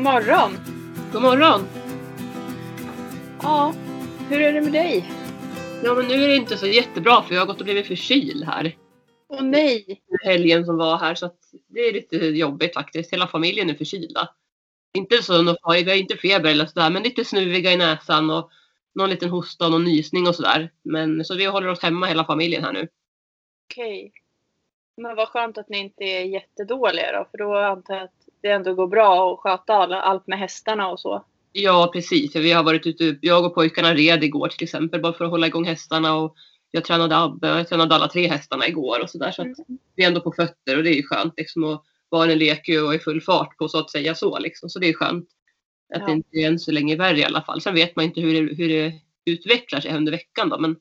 God morgon! God morgon! Ja, hur är det med dig? Ja men nu är det inte så jättebra för jag har gått och blivit förkyld här. Åh nej! Helgen som var här så att det är lite jobbigt faktiskt. Hela familjen är förkylda. Inte så något farligt, vi har inte feber eller sådär men lite snuviga i näsan och någon liten hosta och någon nysning och sådär. Men så vi håller oss hemma hela familjen här nu. Okej. Men vad skönt att ni inte är jättedåliga då, för då antar jag att det ändå går bra att sköta all, allt med hästarna och så. Ja precis, vi har varit ute, jag och pojkarna red igår till exempel bara för att hålla igång hästarna och jag tränade Abbe och jag tränade alla tre hästarna igår och sådär så att Mm. vi är ändå på fötter och det är ju skönt liksom och barnen leker ju och är full fart på så att säga så liksom så det är skönt. Att Ja. det inte är än så länge värre i alla fall. Sen vet man inte hur det, hur det utvecklar sig under veckan då men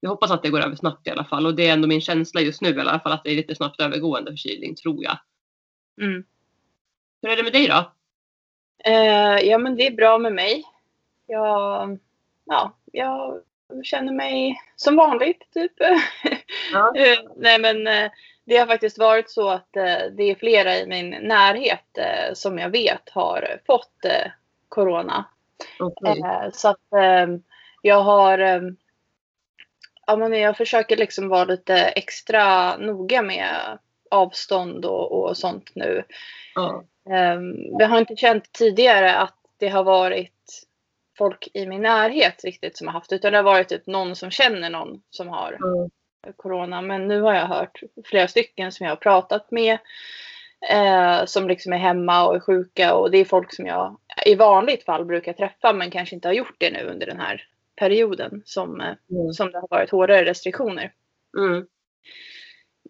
jag hoppas att det går över snabbt i alla fall och det är ändå min känsla just nu i alla fall att det är lite snabbt övergående förkylning tror jag. Mm. Hur är det med dig då? Eh, ja, men det är bra med mig. Jag, ja, jag känner mig som vanligt, typ. Ja. Eh, Nej, men eh, det har faktiskt varit så att eh, det är flera i min närhet som jag vet har fått corona. Eh, Så att jag har Ja men jag försöker liksom vara lite extra noga med avstånd och, och sånt nu. Ja. Jag har inte känt tidigare att det har varit folk i min närhet riktigt som har haft. Utan det har varit typ någon som känner någon som har Ja. corona. Men nu har jag hört flera stycken som jag har pratat med. Eh, som liksom är hemma och är sjuka. Och det är folk som jag i vanligt fall brukar träffa. Men kanske inte har gjort det nu under den här perioden. Som, eh, Mm. som det har varit hårdare restriktioner. Mm.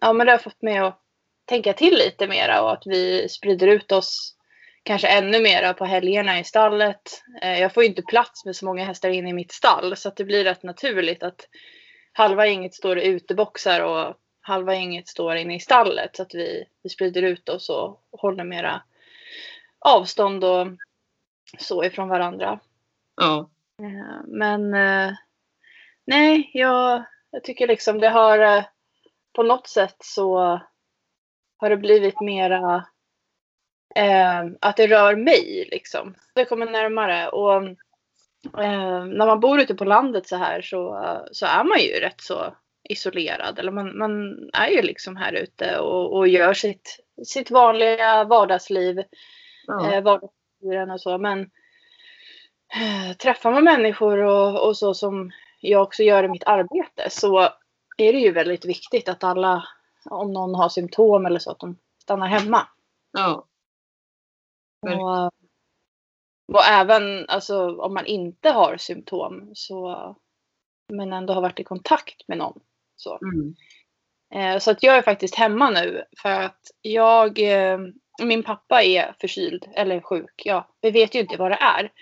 Ja men det har fått mig att tänka till lite mera. Och att vi sprider ut oss kanske ännu mera på helgerna i stallet. Eh, jag får ju inte plats med så många hästar inne i mitt stall. Så att det blir rätt naturligt att halva gänget står i uteboxar och halva gänget står inne i stallet. Så att vi, vi sprider ut oss och håller mera avstånd och så ifrån varandra. Ja. Eh, Men eh, nej, jag, jag tycker liksom det har på något sätt så har det blivit mera eh, att det rör mig liksom. Det kommer närmare och eh, när man bor ute på landet så här så, så är man ju rätt så isolerad. Eller man, man är ju liksom här ute och, och gör sitt, sitt vanliga vardagsliv Ja. eh, vardagsliven och så. Men eh, träffar man människor och, och så som jag också gör i mitt arbete så är det ju väldigt viktigt att alla, om någon har symptom eller så, att de stannar hemma. ja. Och, och även alltså, om man inte har symptom så men ändå har varit i kontakt med någon. Så. Mm. Eh, Så att jag är faktiskt hemma nu för att jag, eh, min pappa är förkyld eller sjuk. Ja, vi vet ju inte vad det är.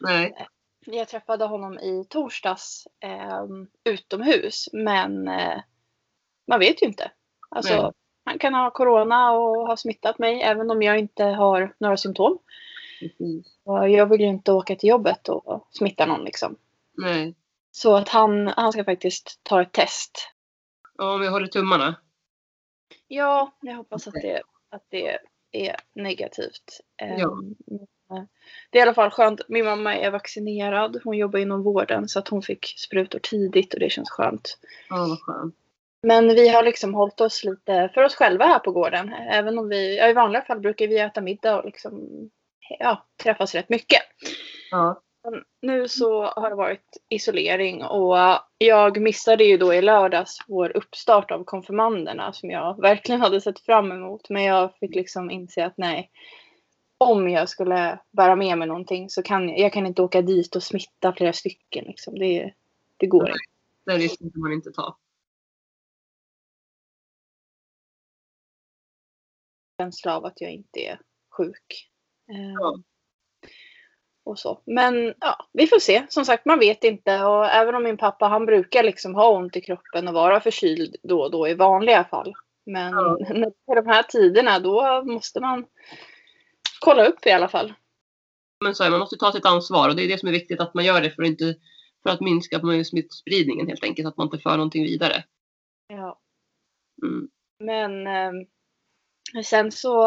Nej. Jag träffade honom i torsdags eh, utomhus men eh, man vet ju inte. Alltså, han kan ha corona och ha smittat mig även om jag inte har några symptom. Och jag vill ju inte åka till jobbet och smitta någon liksom. Nej. Så att han, han ska faktiskt ta ett test. Ja, om vi håller tummarna. Ja, jag hoppas att det, att det är negativt. Ehm, Ja. eh, Det är i alla fall skönt. Min mamma är vaccinerad. Hon jobbar inom vården så att hon fick sprutor tidigt och det känns skönt. Ja, vad skönt. Men vi har liksom hållit oss lite för oss själva här på gården. Även om vi, ja, i vanliga fall brukar vi äta middag och liksom, ja, träffas rätt mycket. Ja. Men nu så har det varit isolering och jag missade ju då i lördags vår uppstart av konfirmanderna som jag verkligen hade sett fram emot. Men jag fick liksom inse att nej, om jag skulle bära med mig någonting så kan jag, jag kan inte åka dit och smitta flera stycken. Liksom. Det, det går inte. Den risken kan man inte ta. Känsla av att jag inte är sjuk. Ehm, Ja. Och så. Men ja, vi får se. Som sagt, man vet inte. Och även om min pappa, han brukar liksom ha ont i kroppen och vara förkyld då och då i vanliga fall. Men Ja. är de här tiderna, då måste man kolla upp i alla fall. Men så är, man måste ta sitt ansvar och det är det som är viktigt att man gör det för att, inte, för att minska smittspridningen helt enkelt. Att man inte för någonting vidare. Ja. Mm. Men eh, sen så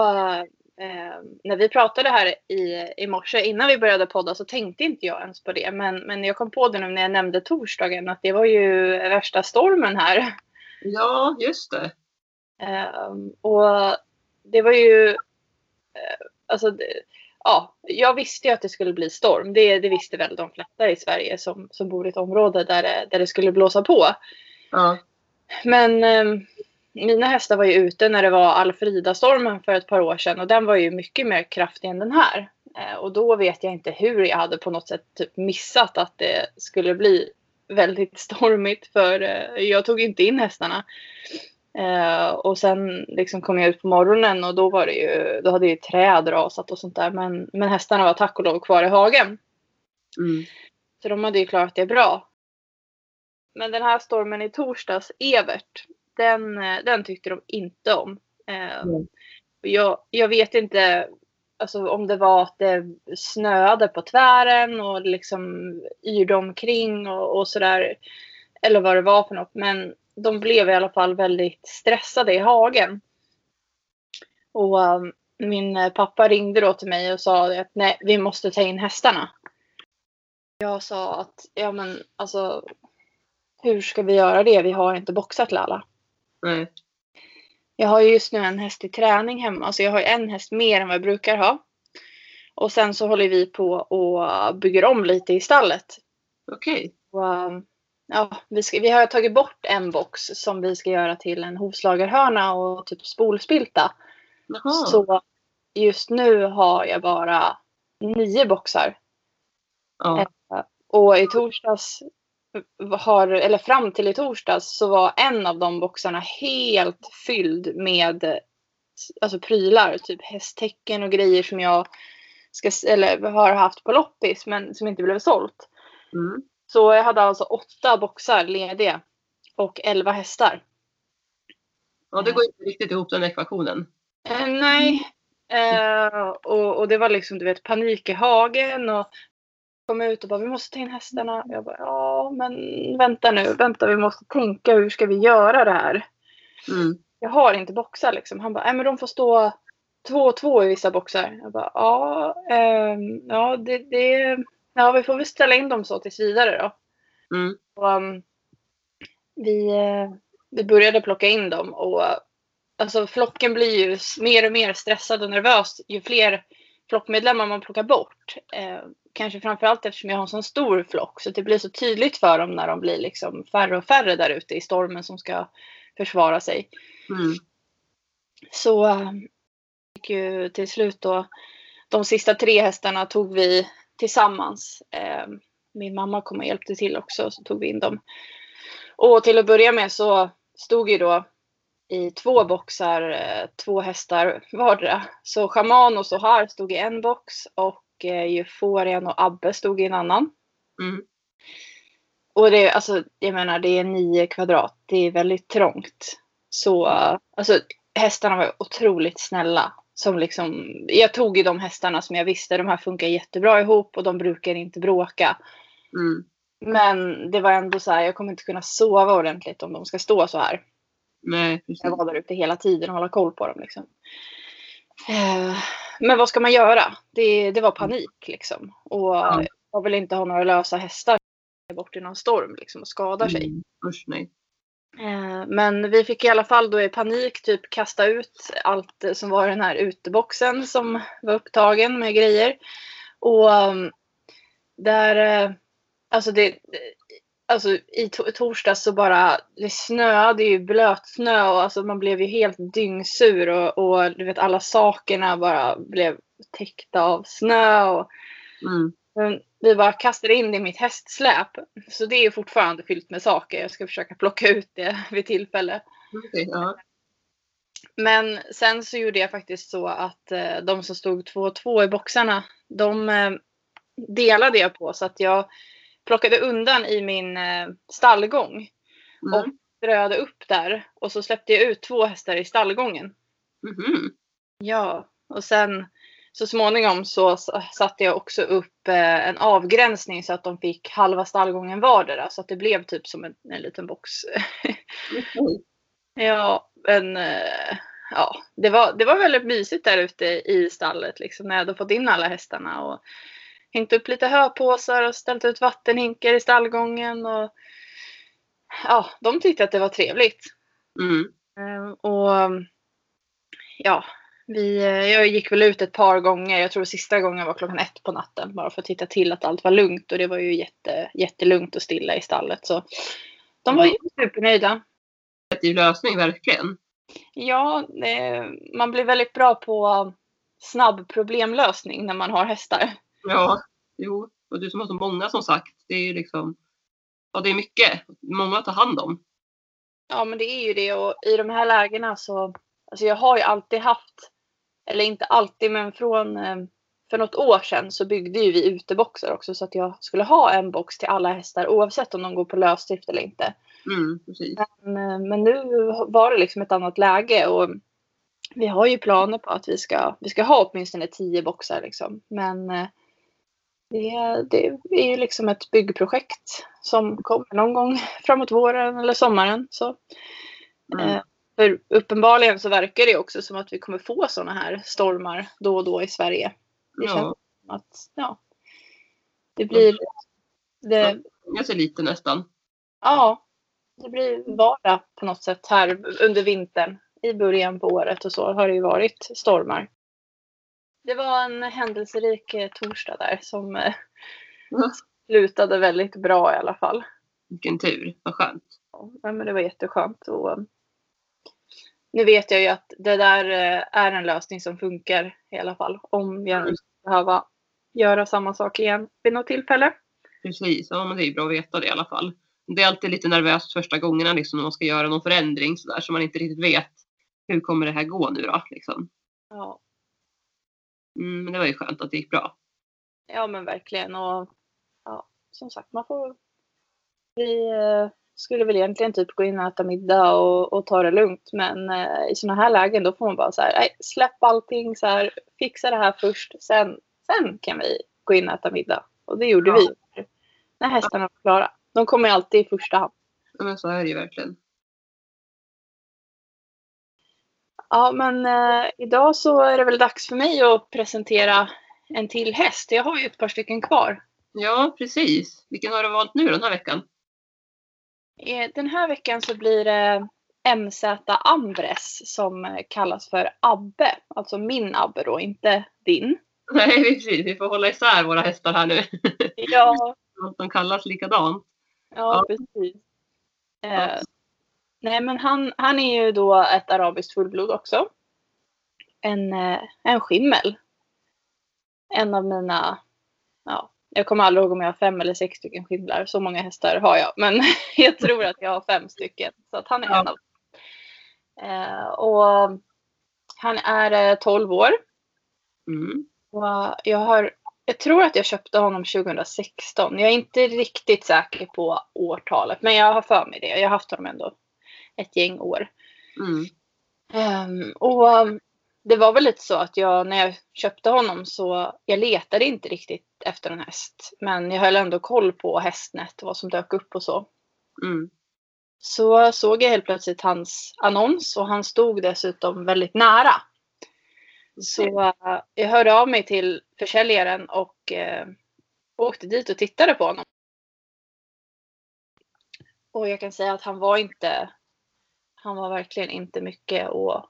eh, när vi pratade här i, i morse innan vi började podda så tänkte inte jag ens på det. Men, men jag kom på det nu när jag nämnde torsdagen att det var ju värsta stormen här. Ja, just det. Eh, och det var ju, eh, alltså, det, ja, jag visste ju att det skulle bli storm. Det, det visste väl de flesta i Sverige som, som bor i ett område där det, där det skulle blåsa på. Ja. Men eh, mina hästar var ju ute när det var Alfrida-stormen för ett par år sedan och den var ju mycket mer kraftig än den här. Eh, och då vet jag inte hur jag hade på något sätt typ missat att det skulle bli väldigt stormigt för eh, jag tog inte in hästarna. Eh, och sen liksom kom jag ut på morgonen och då var det ju, då hade ju träd rasat och sånt där. Men, men hästarna var tack och lov kvar i hagen. Mm. Så de hade ju klarat det bra. Men den här stormen i torsdags, Evert, den, eh, den tyckte de inte om. Eh, Mm. jag, jag vet inte alltså, om det var att det snöade på tvären och liksom yrde omkring och, och sådär. Eller vad det var för något. Men de blev i alla fall väldigt stressade i hagen. Och um, min eh, pappa ringde då till mig och sa att nej, vi måste ta in hästarna. Jag sa att ja men alltså hur ska vi göra det? Vi har inte boxat till alla. Nej. Jag har ju just nu en häst i träning hemma, så jag har en häst mer än vad jag brukar ha. Och sen så håller vi på och bygger om lite i stallet. Okej. Och, um, ja, vi, ska, vi har tagit bort en box som vi ska göra till en hovslagerhörna och typ spolspilta. Jaha. Så just nu har jag bara nio boxar. Ja. Och i torsdags, har, eller fram till i torsdags, så var en av de boxarna helt fylld med alltså prylar. Typ hästtäcken och grejer som jag ska, eller har haft på loppis men som inte blev sålt. Mm. Så jag hade alltså åtta boxar lediga och elva hästar. ja, det går inte riktigt ihop den ekvationen. Eh, nej. Eh, och, och det var liksom du vet panik i hagen och kom ut och bara vi måste ta in hästarna. Jag bara ja men vänta nu, vänta vi måste tänka hur ska vi göra det här. Mm. Jag har inte boxar liksom. Han bara nej men de får stå två och två i vissa boxar. Jag bara ja, ehm, ja det, det, ja vi får väl ställa in dem så tills vidare då. Mm. Och, um, vi, eh, vi började plocka in dem och alltså, flocken blir ju mer och mer stressad och nervös ju fler flockmedlemmar man plockar bort. Eh, kanske framförallt eftersom jag har en sån stor flock så det blir så tydligt för dem när de blir liksom färre och färre där ute i stormen som ska försvara sig. Mm. Så eh, ju till slut då, de sista tre hästarna tog vi tillsammans. Eh, min mamma kom och hjälpte till också, så tog vi in dem. Och till att börja med så stod ju då i två boxar eh, två hästar vardera. Så Shaman och Sohar stod i en box och eh, Euforian och Abbe stod i en annan. Mm. Och det, är- alltså, jag menar, det är nio kvadrat. Det är väldigt trångt. Så alltså, hästarna var otroligt snälla. Som liksom, jag tog ju de hästarna som jag visste, de här funkar jättebra ihop och de brukar inte bråka. Mm. Men det var ändå så här, jag kommer inte kunna sova ordentligt om de ska stå så här. Nej, precis. Jag var där ute hela tiden och hålla koll på dem. Liksom. Eh, Men vad ska man göra? Det, det var panik liksom. Och Ja. jag vill inte ha några lösa hästar bort i någon storm liksom, och skadar sig. Mm. Usch nej. Eh, Men vi fick i alla fall då i panik typ kasta ut allt som var i den här uteboxen som var upptagen med grejer. Och um, där, eh, alltså det, alltså i to- torsdags så bara, det snöade ju blötsnö och alltså man blev ju helt dyngsur och, och du vet alla sakerna bara blev täckta av snö och Mm. men vi bara kastade in det i mitt hästsläp. Så det är ju fortfarande fyllt med saker. Jag ska försöka plocka ut det vid tillfälle. Okej, ja. Men sen så gjorde jag faktiskt så att eh, de som stod två och två i boxarna, de eh, delade jag på så att jag plockade undan i min eh, stallgång Mm. och ströade upp där och så släppte jag ut två hästar i stallgången. Mhm. Ja, och sen så småningom så satte jag också upp eh, en avgränsning så att de fick halva stallgången vardera så att det blev typ som en, en liten box. Okej. ja, en, eh, ja, det var, det var väldigt mysigt där ute i stallet liksom, när jag hade fått in alla hästarna. Och hängt upp lite höpåsar och ställt ut vattenhinkar i stallgången. Och, ja, de tyckte att det var trevligt. Mm. Eh, och ja, vi, jag gick väl ut ett par gånger. Jag tror sista gången var klockan ett på natten. Bara för att titta till att allt var lugnt. Och det var ju jätte, jättelugnt och stilla i stallet. Så de var ju supernöjda. Kreativ lösning verkligen. Ja, eh, man blir väldigt bra på snabb problemlösning när man har hästar. Ja, jo. Och du som har så många som sagt. Det är ju liksom. Ja, det är mycket. Många att ta hand om. Ja, men det är ju det. Och i de här lägena så. Alltså jag har ju alltid haft. Eller inte alltid, men från. eh, För något år sedan så byggde ju vi uteboxar också. Så att jag skulle ha en box till alla hästar oavsett om de går på lösdrift eller inte. Mm. Men, eh, men nu var det liksom ett annat läge och vi har ju planer på att vi ska, vi ska ha åtminstone tio boxar liksom. Men eh, det, det är ju liksom ett byggprojekt som kommer någon gång framåt våren eller sommaren. Så, Mm. eh, för uppenbarligen så verkar det också som att vi kommer få sådana här stormar då och då i Sverige. Det känns Ja, som att ja, det blir det, jag ser lite nästan. Ja, det blir vardag på något sätt här under vintern. I början på året och så har det ju varit stormar. Det var en händelserik eh, torsdag där som eh, Mm. slutade väldigt bra i alla fall. Vilken tur. Vad skönt. Ja, men det var jätteskönt. Och, eh, nu vet jag ju att det där är en lösning som funkar i alla fall. Om jag nu ska behöva göra samma sak igen vid något tillfälle. Precis. Ja, men det är bra att veta det i alla fall. Det är alltid lite nervöst första gångerna liksom, när man ska göra någon förändring så där så man inte riktigt vet hur kommer det här gå nu då liksom. Ja, Mm, men det var ju skönt att det gick bra. Ja men verkligen och ja, som sagt man får Vi eh, skulle väl egentligen typ gå in och äta middag och, och ta det lugnt men eh, i sådana här lägen då får man bara så här, nej, släpp allting så här, fixa det här först sen, sen kan vi gå in och äta middag. Och det gjorde Ja. vi när hästarna var klara. De kommer alltid i första hand. Ja, men så är det ju verkligen. Ja men eh, idag så är det väl dags för mig att presentera en till häst. Jag har ju ett par stycken kvar. Ja, precis. Vilken har du valt nu den här veckan? Eh, Den här veckan så blir det MZ Ambres som kallas för Abbe. Alltså min Abbe då, inte din. Nej, precis. Vi får hålla isär våra hästar här nu. Ja, De kallas likadant. ja precis. Eh, nej men han, han är ju då ett arabiskt fullblod också. En, eh, en skimmel. En av mina, ja, jag kommer aldrig ihåg om jag har fem eller sex stycken skimlar. Så många hästar har jag. Men jag tror att jag har fem stycken. Så att han är Ja. en av eh, Och han är eh, 12 år. Mm. Och jag, har, jag tror att jag köpte honom 2016. Jag är inte riktigt säker på årtalet. Men jag har för mig det. Jag har haft honom ändå ett gäng år. Mm. Ehm, och um, det var väl lite så att jag när jag köpte honom så jag letade inte riktigt efter en häst. Men jag höll ändå koll på hästnät och vad som dök upp och så. Mm. Så såg jag helt plötsligt hans annons och han stod dessutom väldigt nära. Så eh, jag hörde av mig till försäljaren och eh, åkte dit och tittade på honom. Och jag kan säga att han var inte, han var verkligen inte mycket att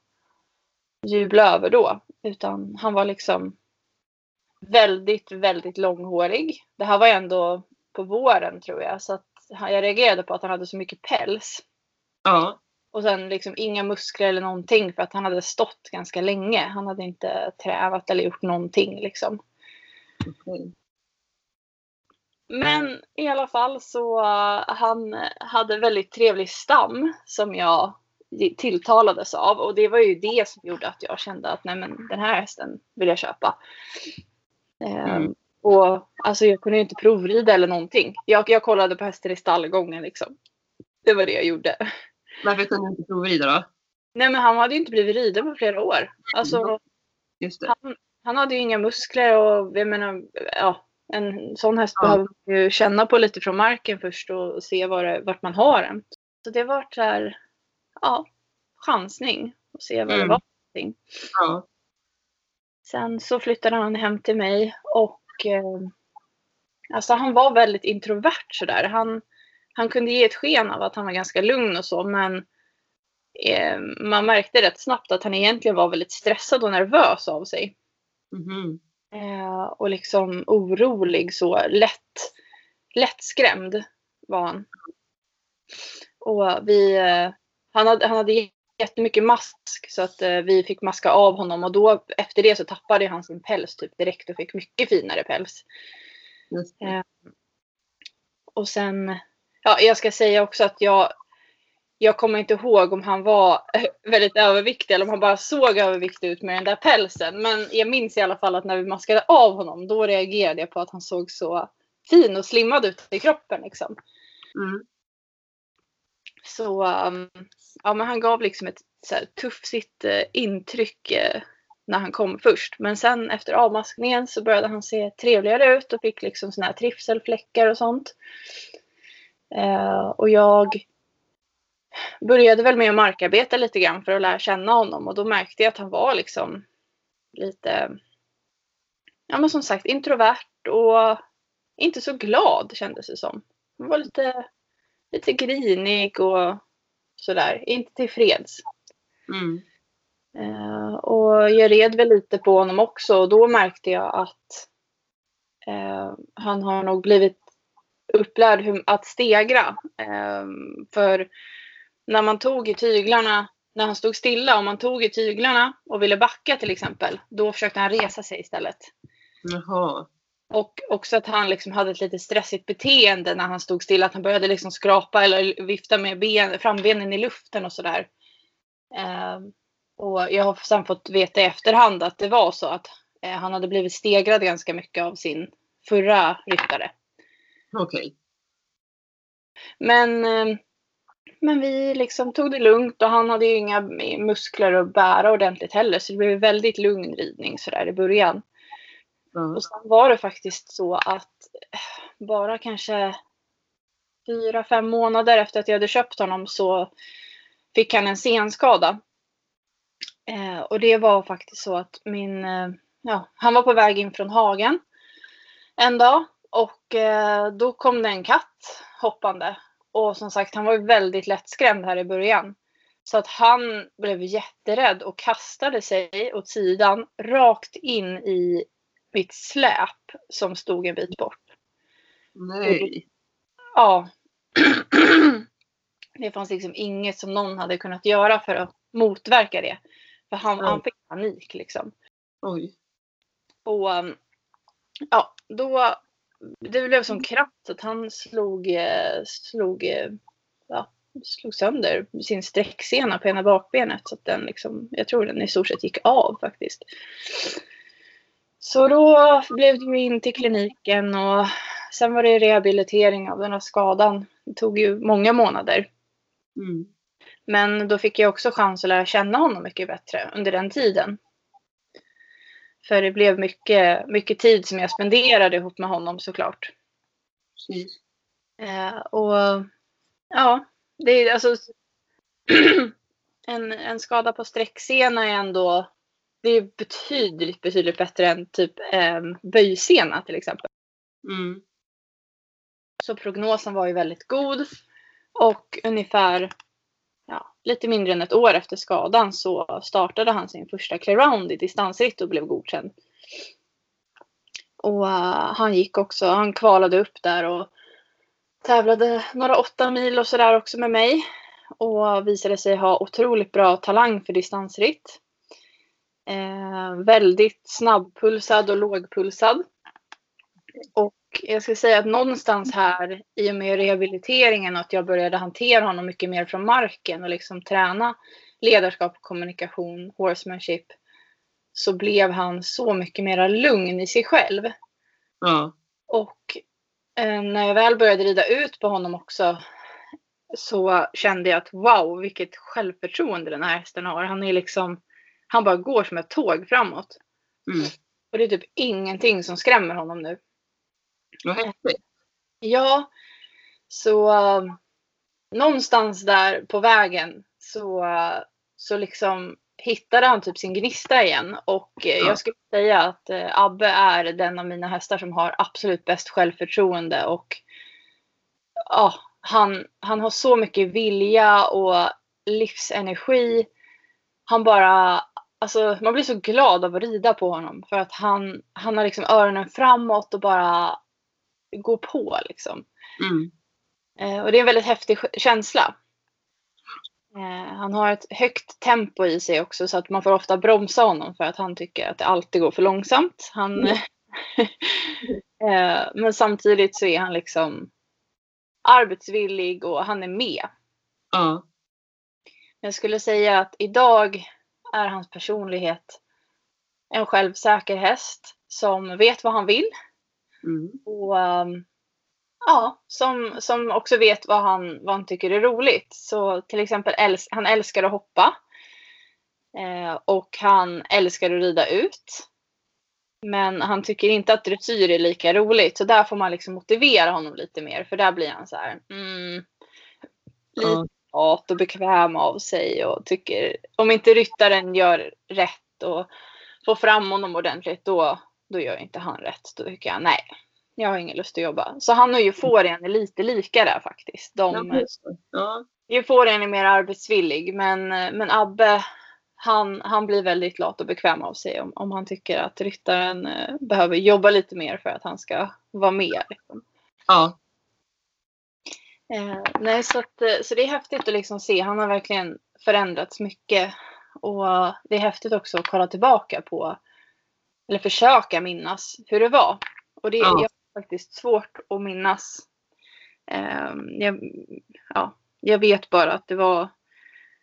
jubla över då. Utan han var liksom väldigt, väldigt långhårig. Det här var ju ändå på våren tror jag. Så att jag reagerade på att han hade så mycket päls. Ja. Och sen liksom inga muskler eller någonting för att han hade stått ganska länge. Han hade inte tränat eller gjort någonting liksom. okej. Men i alla fall så uh, han hade väldigt trevlig stam som jag tilltalades av. Och det var ju det som gjorde att jag kände att nej men den här hästen vill jag köpa. Ehm, Mm. och alltså jag kunde ju inte provrida eller någonting. Jag, jag kollade på hästen i stallgången liksom. Det var det jag gjorde. Varför kunde du inte provrida då? Nej men han hade ju inte blivit riden på flera år. Alltså Mm. Han, han hade ju inga muskler och jag menar, ja, en sån häst Ja. behöver man ju känna på lite från marken först och se var det, vart man har den. Så det var så här, ja, chansning. och se vad det Mm. var. för. Ja. Sen så flyttade han hem till mig och eh, alltså han var väldigt introvert sådär. Han, han kunde ge ett sken av att han var ganska lugn och så men eh, man märkte rätt snabbt att han egentligen var väldigt stressad och nervös av sig. Mhm. Eh, och liksom orolig så lätt, lättskrämd var han. Och vi, eh, han, hade, han hade jättemycket mask så att eh, vi fick maska av honom och då efter det så tappade han sin päls typ direkt och fick mycket finare päls. Eh, Och sen, ja jag ska säga också att jag, jag kommer inte ihåg om han var väldigt överviktig eller om han bara såg överviktig ut med den där pälsen. Men jag minns i alla fall att när vi maskade av honom då reagerade jag på att han såg så fin och slimmad ut i kroppen liksom. Mm. Så um, ja, men han gav liksom ett så här, tuffsigt eh, intryck eh, när han kom först. Men sen efter avmaskningen så började han se trevligare ut och fick liksom såna här trivselfläckar och sånt. Eh, och jag började väl med att markarbeta lite grann för att lära känna honom och då märkte jag att han var liksom lite, ja men som sagt introvert och inte så glad kändes det som. Han var lite, lite grinig och sådär, inte tillfreds. Mm. Eh, och jag red väl lite på honom också och då märkte jag att eh, han har nog blivit upplärd hur, att stegra. Eh, för när man tog i tyglarna, när han stod stilla och man tog i tyglarna och ville backa till exempel, då försökte han resa sig istället. Jaha. Och också att han liksom hade ett lite stressigt beteende när han stod stilla. Att han började liksom skrapa eller vifta med ben, frambenen i luften och sådär. Eh, och jag har sen fått veta i efterhand att det var så att eh, han hade blivit stegrad ganska mycket av sin förra ryttare. Okej. Men, eh, men vi liksom tog det lugnt och han hade ju inga muskler att bära ordentligt heller. Så det blev väldigt lugn ridning sådär i början. Mm. Och sen var det faktiskt så att eh, bara kanske fyra, fem månader efter att jag hade köpt honom så fick han en senskada. Eh, och det var faktiskt så att min, eh, ja, han var på väg in från hagen en dag och eh, då kom det en katt hoppande. Och som sagt, han var ju väldigt lättskrämd här i början. Så att han blev jätterädd och kastade sig åt sidan rakt in i mitt släp som stod en bit bort. Nej. Ja. Det fanns liksom inget som någon hade kunnat göra för att motverka det. För han, Mm. han fick panik liksom. Oj. Och um, ja, då det blev som kraft att han slog, eh, slog, eh, ja, slog sönder sin sträcksena på ena bakbenet. Så att den liksom, jag tror den i stort sett gick av faktiskt. Så då blev det ju in till kliniken och sen var det rehabilitering av den här skadan. Det tog ju många månader. Mm. Men då fick jag också chans att lära känna honom mycket bättre under den tiden. För det blev mycket, mycket tid som jag spenderade ihop med honom såklart. Precis. Eh, och ja, det är alltså en, en skada på sträcksena är ändå det är betydligt, betydligt bättre än typ eh, böjsena till exempel. Mm. Så prognosen var ju väldigt god. Och ungefär ja, lite mindre än ett år efter skadan så startade han sin första clear i distansritt och blev godkänd. Och uh, han gick också, han kvalade upp där och tävlade några åtta mil och sådär också med mig. Och visade sig ha otroligt bra talang för distansritt. Eh, väldigt snabbpulsad och lågpulsad. Och jag ska säga att någonstans här i och med rehabiliteringen och att jag började hantera honom mycket mer från marken och liksom träna ledarskap, kommunikation, horsemanship så blev han så mycket mer lugn i sig själv. Ja. Och eh, när jag väl började rida ut på honom också så kände jag att wow, vilket självförtroende den här hästen har. Han är liksom, han bara går som ett tåg framåt. Mm. Och det är typ ingenting som skrämmer honom nu. Vad häftigt. Ja, så uh, någonstans där på vägen så, uh, så liksom hittade han typ sin gnista igen. Och eh, Ja. jag skulle säga att eh, Abbe är den av mina hästar som har absolut bäst självförtroende. Och ja, han, han har så mycket vilja och livsenergi. Han bara, alltså man blir så glad av att rida på honom. För att han, han har liksom öronen framåt och bara går på liksom. Mm. Eh, och det är en väldigt häftig känsla. Eh, han har ett högt tempo i sig också så att man får ofta bromsa honom för att han tycker att det alltid går för långsamt. Han, eh, men samtidigt så är han liksom arbetsvillig och han är med. Ja. Jag skulle säga att idag är hans personlighet en självsäker häst som vet vad han vill Mm. och ehm, ja, som, som också vet vad han, vad han tycker är roligt. Så till exempel äls han älskar att hoppa. Eh, och han älskar att rida ut. Men han tycker inte att dressyr är lika roligt. Så där får man liksom motivera honom lite mer. För där blir han så här. Mm, lite. Lat och bekväm av sig. Och tycker om inte ryttaren gör rätt och får fram honom ordentligt. Då, då gör inte han rätt. Då tycker jag nej. Jag har ingen lust att jobba. Så han och euforien är lite lika där faktiskt. De, ja. euforien är mer arbetsvillig. Men, men Abbe han, han blir väldigt lat och bekväm av sig om, om han tycker att ryttaren eh, behöver jobba lite mer för att han ska vara med. Liksom. ja. Eh, nej, så, att, eh, så det är häftigt att liksom se. Han har verkligen förändrats mycket. Och det är häftigt också att kolla tillbaka på, eller försöka minnas hur det var. Och det Ja. har faktiskt svårt att minnas. Eh, jag, ja, jag vet bara att det var,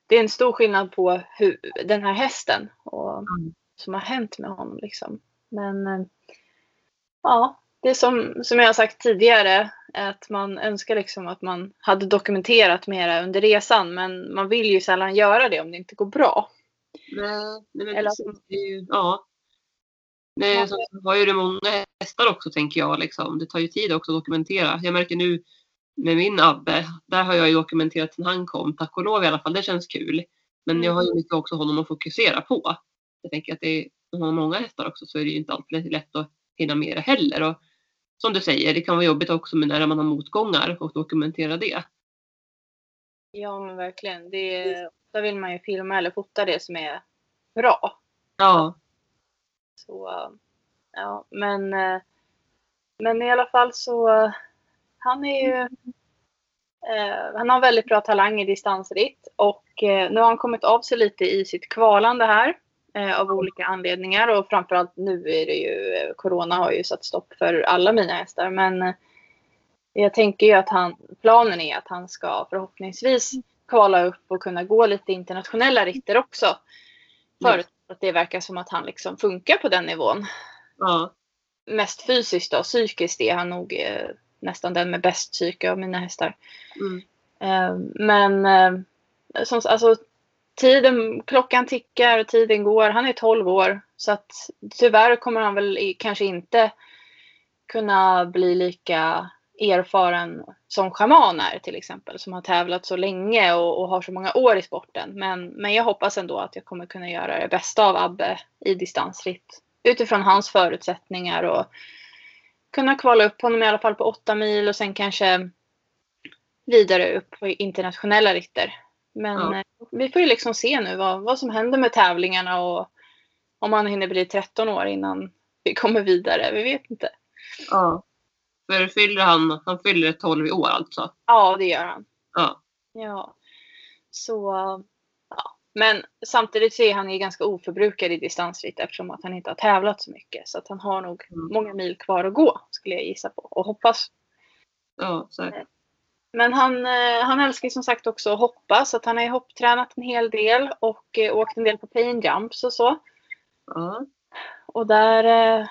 det är en stor skillnad på hur, den här hästen och Mm. som har hänt med honom. Liksom. Men eh, ja, det är som, som jag har sagt tidigare, att man önskar liksom att man hade dokumenterat mera under resan. Men man vill ju sällan göra det om det inte går bra. Nej, nej men Eller- precis. Ju, ja. Nej, Ja. så har ju det många hästar också tänker jag. Liksom. Det tar ju tid också att dokumentera. Jag märker nu med min Abbe, där har jag ju dokumenterat sedan han kom. Tack och lov i alla fall, det känns kul. Men jag har ju mycket också honom att fokusera på. Jag tänker att det är, om man har många hästar också så är det ju inte alltid lätt att hinna med det heller. Och som du säger, det kan vara jobbigt också med när man har motgångar och dokumentera det. Ja, men verkligen. Det, då vill man ju filma eller fota det som är bra. Ja, Så, eh, ja, men, eh, men i alla fall så, han är ju, eh, han har väldigt bra talang i distansritt och eh, nu har han kommit av sig lite i sitt kvalande här eh, av olika anledningar och framförallt nu är det ju, eh, corona har ju satt stopp för alla mina hästar men eh, jag tänker ju att han, planen är att han ska förhoppningsvis kvala upp och kunna gå lite internationella ritter också. Förutsatt att det verkar som att han liksom funkar på den nivån. ja, Mest fysiskt och psykiskt är han nog eh, nästan den med bäst psyke av mina hästar. mm, Eh, men eh, som, alltså, tiden, klockan tickar och tiden går. Han är 12 år. Så att tyvärr kommer han väl i, kanske inte kunna bli lika erfaren som schaman är till exempel. Som har tävlat så länge och, och har så många år i sporten. Men, men jag hoppas ändå att jag kommer kunna göra det bästa av Abbe i distansritt. Utifrån hans förutsättningar och kunna kvala upp honom i alla fall på åtta mil och sen kanske vidare upp på internationella ritter. Men Ja. eh, vi får ju liksom se nu vad, vad som händer med tävlingarna och om han hinner bli 13 år innan vi kommer vidare. Vi vet inte. ja. För fyller han, han fyller 12 i år alltså. Ja, det gör han. Ja, Ja. Så, ja. Men samtidigt så är han ju ganska oförbrukad i distansritt eftersom att han inte har tävlat så mycket. Så att han har nog Mm. många mil kvar att gå skulle jag gissa på och hoppas. ja, säkert. Men han, eh, han älskar som sagt också att hoppa så att han har ju hopptränat en hel del och eh, åkt en del på pain jumps och så. Ja, Och där, eh,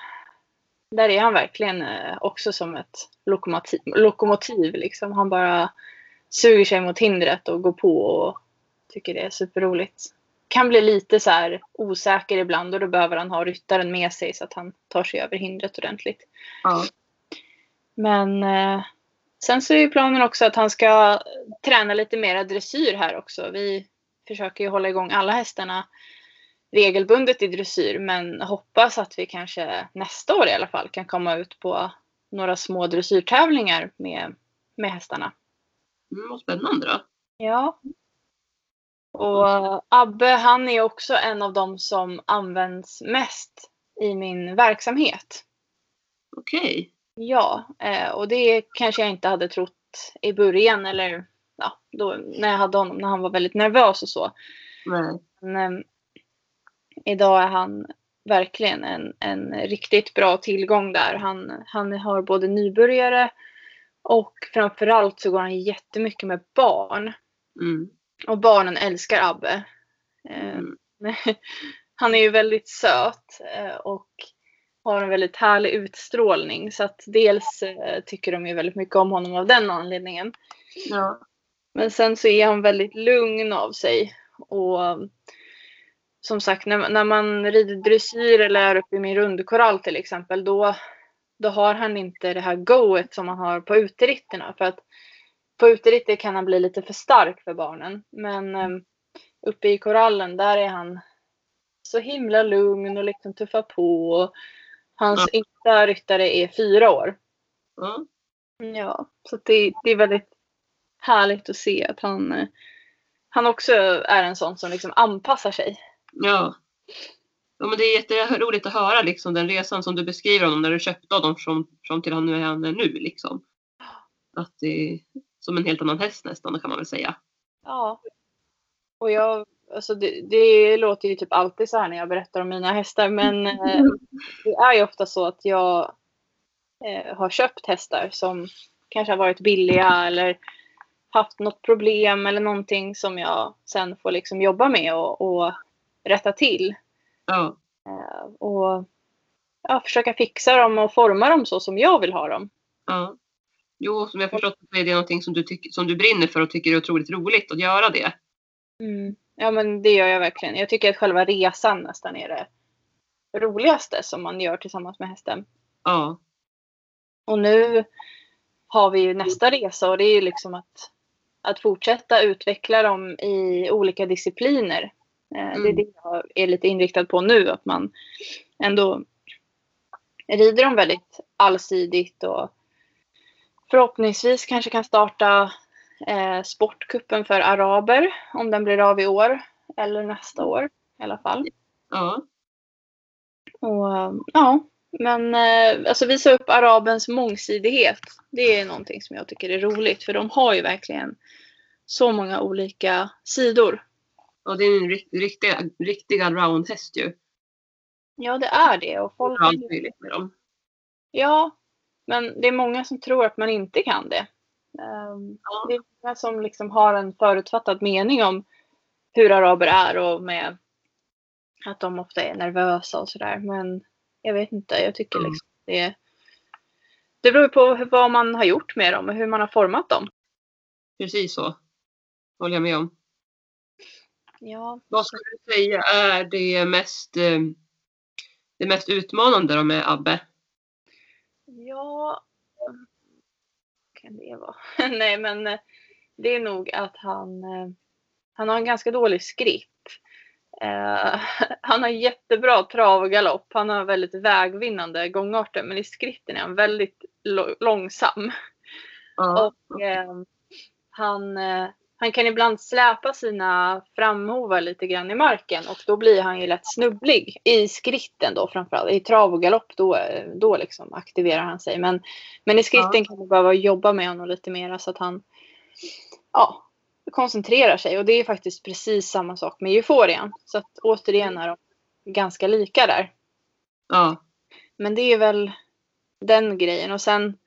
där är han verkligen också som ett lokomotiv. lokomotiv liksom. Han bara suger sig mot hindret och går på och tycker det är superroligt. Kan bli lite så här osäker ibland och då behöver han ha ryttaren med sig så att han tar sig över hindret ordentligt. ja, Men sen så är ju planen också att han ska träna lite mera dressyr här också. Vi försöker ju hålla igång alla hästarna regelbundet i dressyr men hoppas att vi kanske nästa år i alla fall kan komma ut på några små dressyrtävlingar med, med hästarna. Mm, vad spännande då. Ja. Och Abbe han är också en av de som används mest i min verksamhet. Okej. Ja, eh, och det kanske jag inte hade trott i början eller ja, då, när jag hade honom när han var väldigt nervös och så. Nej. Men, eh, idag är han verkligen en, en riktigt bra tillgång där. Han, han har både nybörjare och framförallt så går han jättemycket med barn. Mm. Och barnen älskar Abbe. Eh, Mm. han är ju väldigt söt eh, och har en väldigt härlig utstrålning. Så att dels eh, tycker de ju väldigt mycket om honom av den anledningen. Ja. Men sen så är han väldigt lugn av sig. Och som sagt, när, när man rider dressyr eller är uppe i min rundkorall till exempel, då, då har han inte det här goet som man har på uteritterna. För att på uteritter kan han bli lite för stark för barnen. Men eh, uppe i korallen, där är han så himla lugn och liksom tuffar på. Och hans yngsta ryttare är fyra år. Ja. Ja, så det, det är väldigt härligt att se att han, han också är en sån som liksom anpassar sig. Ja. Ja men det är jätteroligt att höra liksom den resan som du beskriver honom när du köpte honom från, från till han nu är han nu liksom. Att det är som en helt annan häst nästan kan man väl säga. Ja. Och jag, alltså det, det låter ju typ alltid så här när jag berättar om mina hästar men eh, det är ju ofta så att jag eh, har köpt hästar som kanske har varit billiga eller haft något problem eller någonting som jag sen får liksom jobba med och, och rätta till. Eh, och ja, försöka fixa dem och forma dem så som jag vill ha dem. ja. Jo, som jag förstått så är det någonting som du, som du brinner för och tycker är otroligt roligt att göra det. Mm. Ja men det gör jag verkligen. Jag tycker att själva resan nästan är det roligaste som man gör tillsammans med hästen. Ja. Och nu har vi ju nästa resa och det är ju liksom att, att fortsätta utveckla dem i olika discipliner. Eh, Det är Mm. det jag är lite inriktad på nu, att man ändå rider dem väldigt allsidigt och förhoppningsvis kanske kan starta eh, sportkuppen för araber om den blir av i år eller nästa år i alla fall. Ja. Och, ja, men eh, alltså visa upp arabens mångsidighet. Det är någonting som jag tycker är roligt för de har ju verkligen så många olika sidor. Ja, det är en rikt- riktig, riktig allround-häst ju. Ja, det är det. Och folk, För allt möjligt med dem. ja, men det är många som tror att man inte kan det. Ehm. Det är många som liksom har en förutfattad mening om hur araber är och med att de ofta är nervösa och sådär. Men jag vet inte, jag tycker Mm. liksom det det beror på hur, vad man har gjort med dem och hur man har format dem. Precis så. Håller jag med om. Ja, Vad skulle du säga är det mest, eh, det mest utmanande då med Abbe? ja kan det vara? Nej, men eh, det är nog att han, eh, han har en ganska dålig skript. Eh, han har jättebra trav och galopp. Han har väldigt vägvinnande gångarter, men i skripten är han väldigt långsam. Ja. Och han, han kan ibland släpa sina framhovar lite grann i marken och då blir han ju lätt snubblig. I skritten då framförallt. I trav och galopp då, då liksom aktiverar han sig. Men, men i skritten Ja. kan man behöva jobba med honom lite mer så att han ja, koncentrerar sig. Och det är faktiskt precis samma sak med euforian. Så att återigen är de ganska lika där. ja. Men det är väl den grejen. Och sen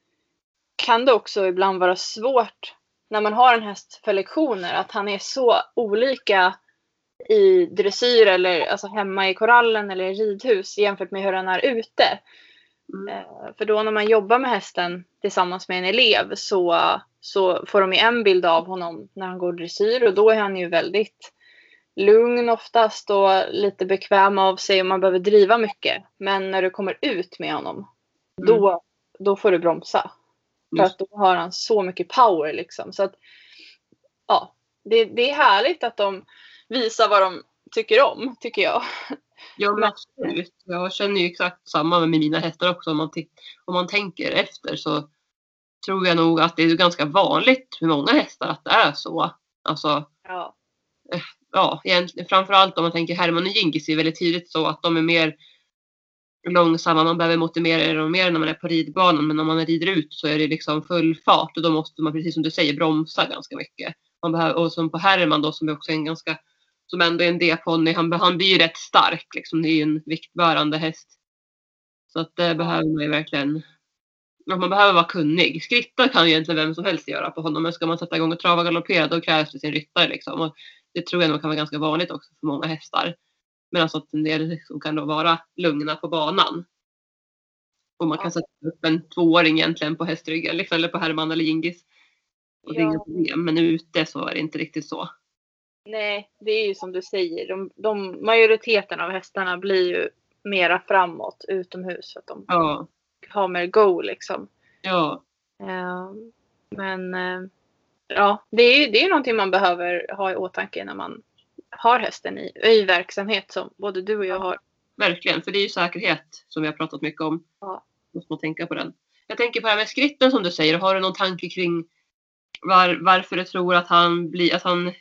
kan det också ibland vara svårt när man har en häst för lektioner att han är så olika i dressyr eller alltså hemma i korallen eller i ridhus jämfört med hur han är ute. Mm. Eh, För då när man jobbar med hästen tillsammans med en elev så, så får de ju en bild av honom när han går dressyr och då är han ju väldigt lugn oftast och lite bekväm av sig och man behöver driva mycket. Men när du kommer ut med honom då, då får du bromsa. För att då har han så mycket power liksom. Så att, ja, det, det är härligt att de visar vad de tycker om, tycker jag. Ja men absolut. Jag känner ju exakt samma med mina hästar också. Om man, om man tänker efter så tror jag nog att det är ganska vanligt med många hästar att det är så. Alltså, Ja. ja, egentligen, framförallt om man tänker Herman och Gingis är väldigt tydligt så att de är mer långsamma. Man behöver motivera dem mer när man är på ridbanan. Men när man rider ut så är det liksom full fart och då måste man precis som du säger bromsa ganska mycket. Man behöver, och som på Herman då som är också en ganska som ändå är en D-ponny. Han, han blir ju rätt stark liksom. Det är ju en viktbärande häst. Så att det behöver man ju verkligen. Man behöver vara kunnig. Skritta kan ju egentligen vem som helst göra på honom. Men ska man sätta igång och trava och galoppera då krävs det sin ryttare liksom. Och det tror jag nog kan vara ganska vanligt också för många hästar. Medan att en del liksom kan då vara lugna på banan. Och man kan sätta upp en tvååring egentligen på hästryggen liksom, eller på Herman eller Gingis. Och det är Ja. inga problem. Men ute så är det inte riktigt så. Nej, det är ju som du säger. De, de, majoriteten av hästarna blir ju mera framåt utomhus för att de Ja, har mer go liksom. ja, Eh, men eh, ja, det är ju det är någonting man behöver ha i åtanke när man har hästen i, i verksamhet som både du och jag har. verkligen. För det är ju säkerhet som vi har pratat mycket om. Ja. Måste man tänka på den. Jag tänker på det här med skritten som du säger. Har du någon tanke kring var, varför du tror att han blir, att han,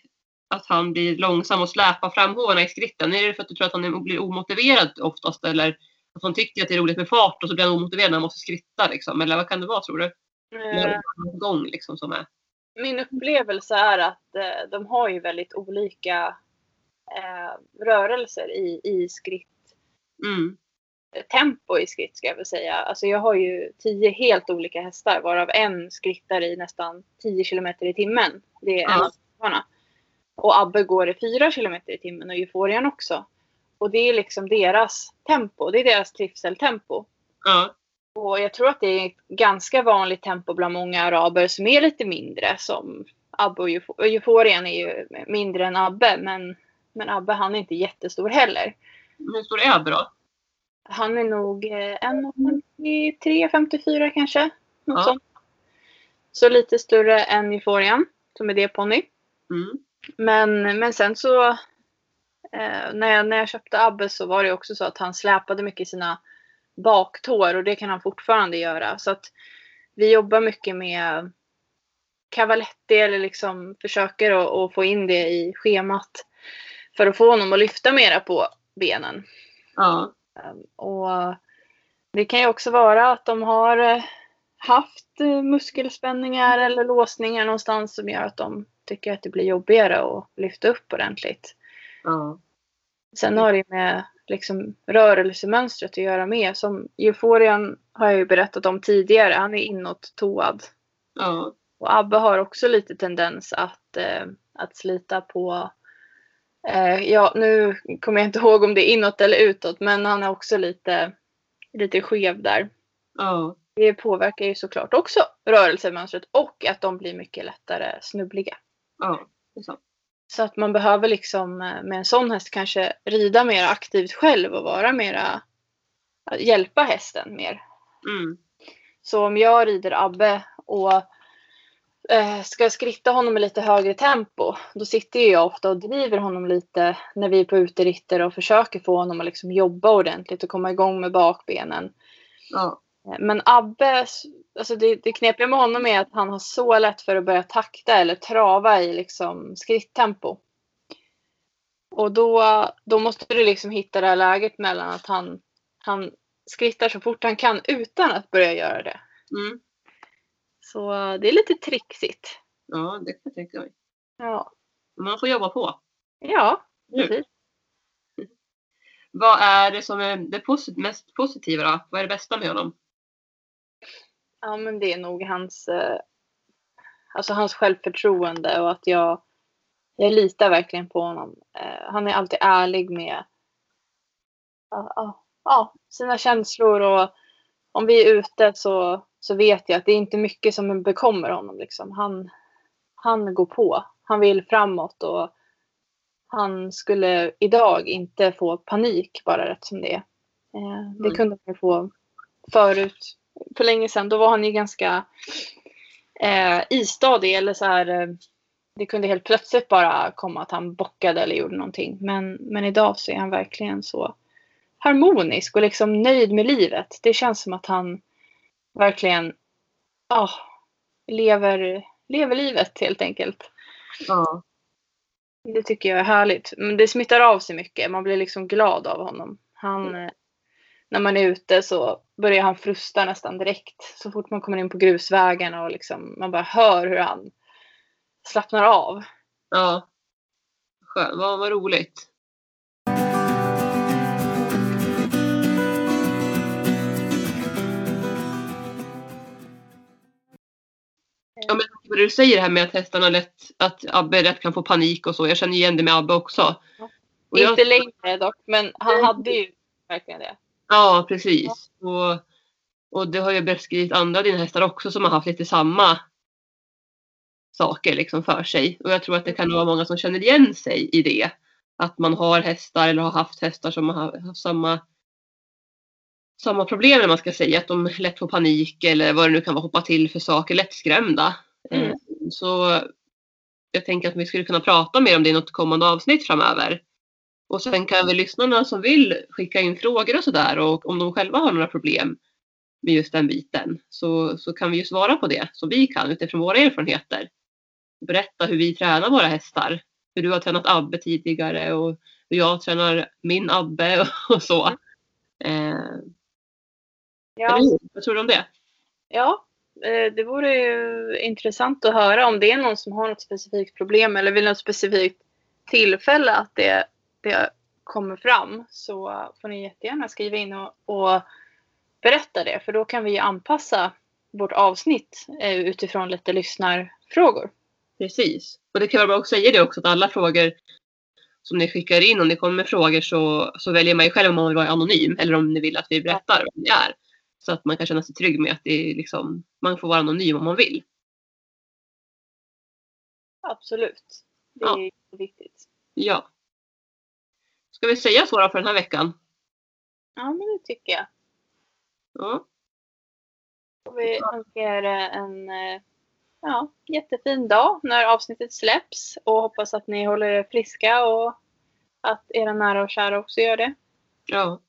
att han blir långsam och släpar fram hovarna i skritten? Är det för att du tror att han blir omotiverad oftast eller att han tycker att det är roligt med fart och så blir han omotiverad när han måste skritta liksom? Eller vad kan det vara tror du? Någon gång liksom som är? min upplevelse är att eh, de har ju väldigt olika eh, rörelser i, i skritt. Mm. tempo i skritt ska jag väl säga. Alltså jag har ju tio helt olika hästar varav en skrittar i nästan 10 kilometer i timmen. Det är en Ja. av hästarna. Och Abbe går i 4 kilometer i timmen och Euforian också. Och det är liksom deras tempo. Det är deras trivseltempo. Ja, Och jag tror att det är ett ganska vanligt tempo bland många araber som är lite mindre. Som Abbe och Euforian är ju mindre än Abbe. Men, men Abbe han är inte jättestor heller. hur stor är Abbe då? Han är nog eh, 1,53, 54 kanske. Något Ja. sånt. Så lite större än Euforian, som är det ponny. Mm. Men, men sen så eh, när, jag, när jag köpte Abbe så var det också så att han släpade mycket sina baktår och det kan han fortfarande göra. Så att vi jobbar mycket med cavaletti eller liksom försöker att, att få in det i schemat för att få honom att lyfta mera på benen. Ja, Um, Och det kan ju också vara att de har eh, haft eh, muskelspänningar eller låsningar någonstans som gör att de tycker att det blir jobbigare att lyfta upp ordentligt. ja, Sen har det med liksom rörelsemönstret att göra med. Som Euforian har jag ju berättat om tidigare. Han är inåt-toad. ja, Och Abbe har också lite tendens att, eh, att slita på Ja, nu kommer jag inte ihåg om det är inåt eller utåt, men han är också lite, lite skev där. ja, Det påverkar ju såklart också rörelsemönstret och att de blir mycket lättare snubbliga. ja, sant. Så att man behöver liksom eh, med en sån häst kanske rida mer aktivt själv och vara mera hjälpa hästen mer. Mm. Så om jag rider Abbe och eh, ska skritta honom med lite högre tempo, då sitter jag ofta och driver honom lite när vi är på uteritter och försöker få honom att liksom jobba ordentligt och komma igång med bakbenen. Ja, Eh, Men Abbe, alltså det, det knepiga med honom är att han har så lätt för att börja takta eller trava i liksom skritttempo. Och då, då måste du liksom hitta det här läget mellan att han, han skrittar så fort han kan utan att börja göra det. mm. Så det är lite trixigt. ja, det kan jag tänka mig. Ja, Man får jobba på. ja precis. Vad är det som är det posit- mest positiva då? Vad är det bästa med honom? Ja, men det är nog hans, eh, alltså hans självförtroende och att jag, jag litar verkligen på honom. Eh, han är alltid ärlig med ja, sina känslor och om vi är ute så, så vet jag att det är inte mycket som bekommer honom. Liksom. Han, han går på. Han vill framåt och han skulle idag inte få panik bara rätt som det är. Eh, det Mm. kunde han få förut för länge sedan. Då var han ju ganska eh, istadig eller så här. Eh, det kunde helt plötsligt bara komma att han bockade eller gjorde någonting. Men, men idag så är han verkligen så harmonisk och liksom nöjd med livet. Det känns som att han verkligen oh, lever, lever livet helt enkelt. Ja. Det tycker jag är härligt. Men det smittar av sig mycket. Man blir liksom glad av honom. Han, mm. När man är ute så börjar han frusta nästan direkt. Så fort man kommer in på grusvägen och liksom, man bara hör hur han slappnar av. Ja. Skönt. Vad, vad roligt. Ja, men vad du säger här med att hästarna lätt, att Abbe lätt kan få panik och så. Jag känner igen det med Abbe också. Ja. Inte jag... längre dock, men han hade ju verkligen det. Ja, precis. Och, och det har ju beskrivit andra dina hästar också som har haft lite samma saker liksom för sig. Och jag tror att det kan vara många som känner igen sig i det. Att man har hästar eller har haft hästar som har haft samma samma problem eller man ska säga. Att de lätt får panik eller vad det nu kan vara, hoppa till för saker, lättskrämda. Mm. Eh, så jag tänker att vi skulle kunna prata mer om det i något kommande avsnitt framöver. Och sen kan väl lyssnarna som vill skicka in frågor och sådär och om de själva har några problem med just den biten så, så kan vi ju svara på det som vi kan utifrån våra erfarenheter. Berätta hur vi tränar våra hästar. Hur du har tränat Abbe tidigare och hur jag tränar min Abbe och, och så. Eh, Ja. Vad tror du om det? Ja, eh, det vore ju intressant att höra om det är någon som har något specifikt problem eller vid något specifikt tillfälle att det, det kommer fram så får ni jättegärna skriva in och, och berätta det för då kan vi anpassa vårt avsnitt eh, utifrån lite lyssnarfrågor. Precis. Och det kan jag bara också säga det också att alla frågor som ni skickar in, om ni kommer med frågor så, så väljer man ju själv om man vill vara anonym eller om ni vill att vi berättar vem ni är. Så att man kan känna sig trygg med att det är liksom, man får vara anonym om man vill. Absolut. Det är ja. viktigt. Ja. Ska vi säga så då för den här veckan? Ja, men det tycker jag. Ja. Och vi önskar er en ja, jättefin dag när avsnittet släpps och hoppas att ni håller er friska och att era nära och kära också gör det. Ja.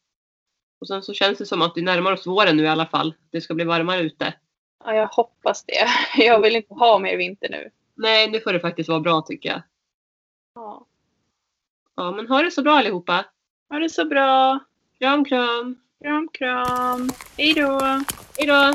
Och sen så känns det som att vi närmar oss våren nu i alla fall. Det ska bli varmare ute. Ja, jag hoppas det. Jag vill inte ha mer vinter nu. Nej, nu får det faktiskt vara bra tycker jag. Ja. Ja, men ha det så bra allihopa. Ha det så bra. Kram, kram. Kram, kram. Hej då. Hej då.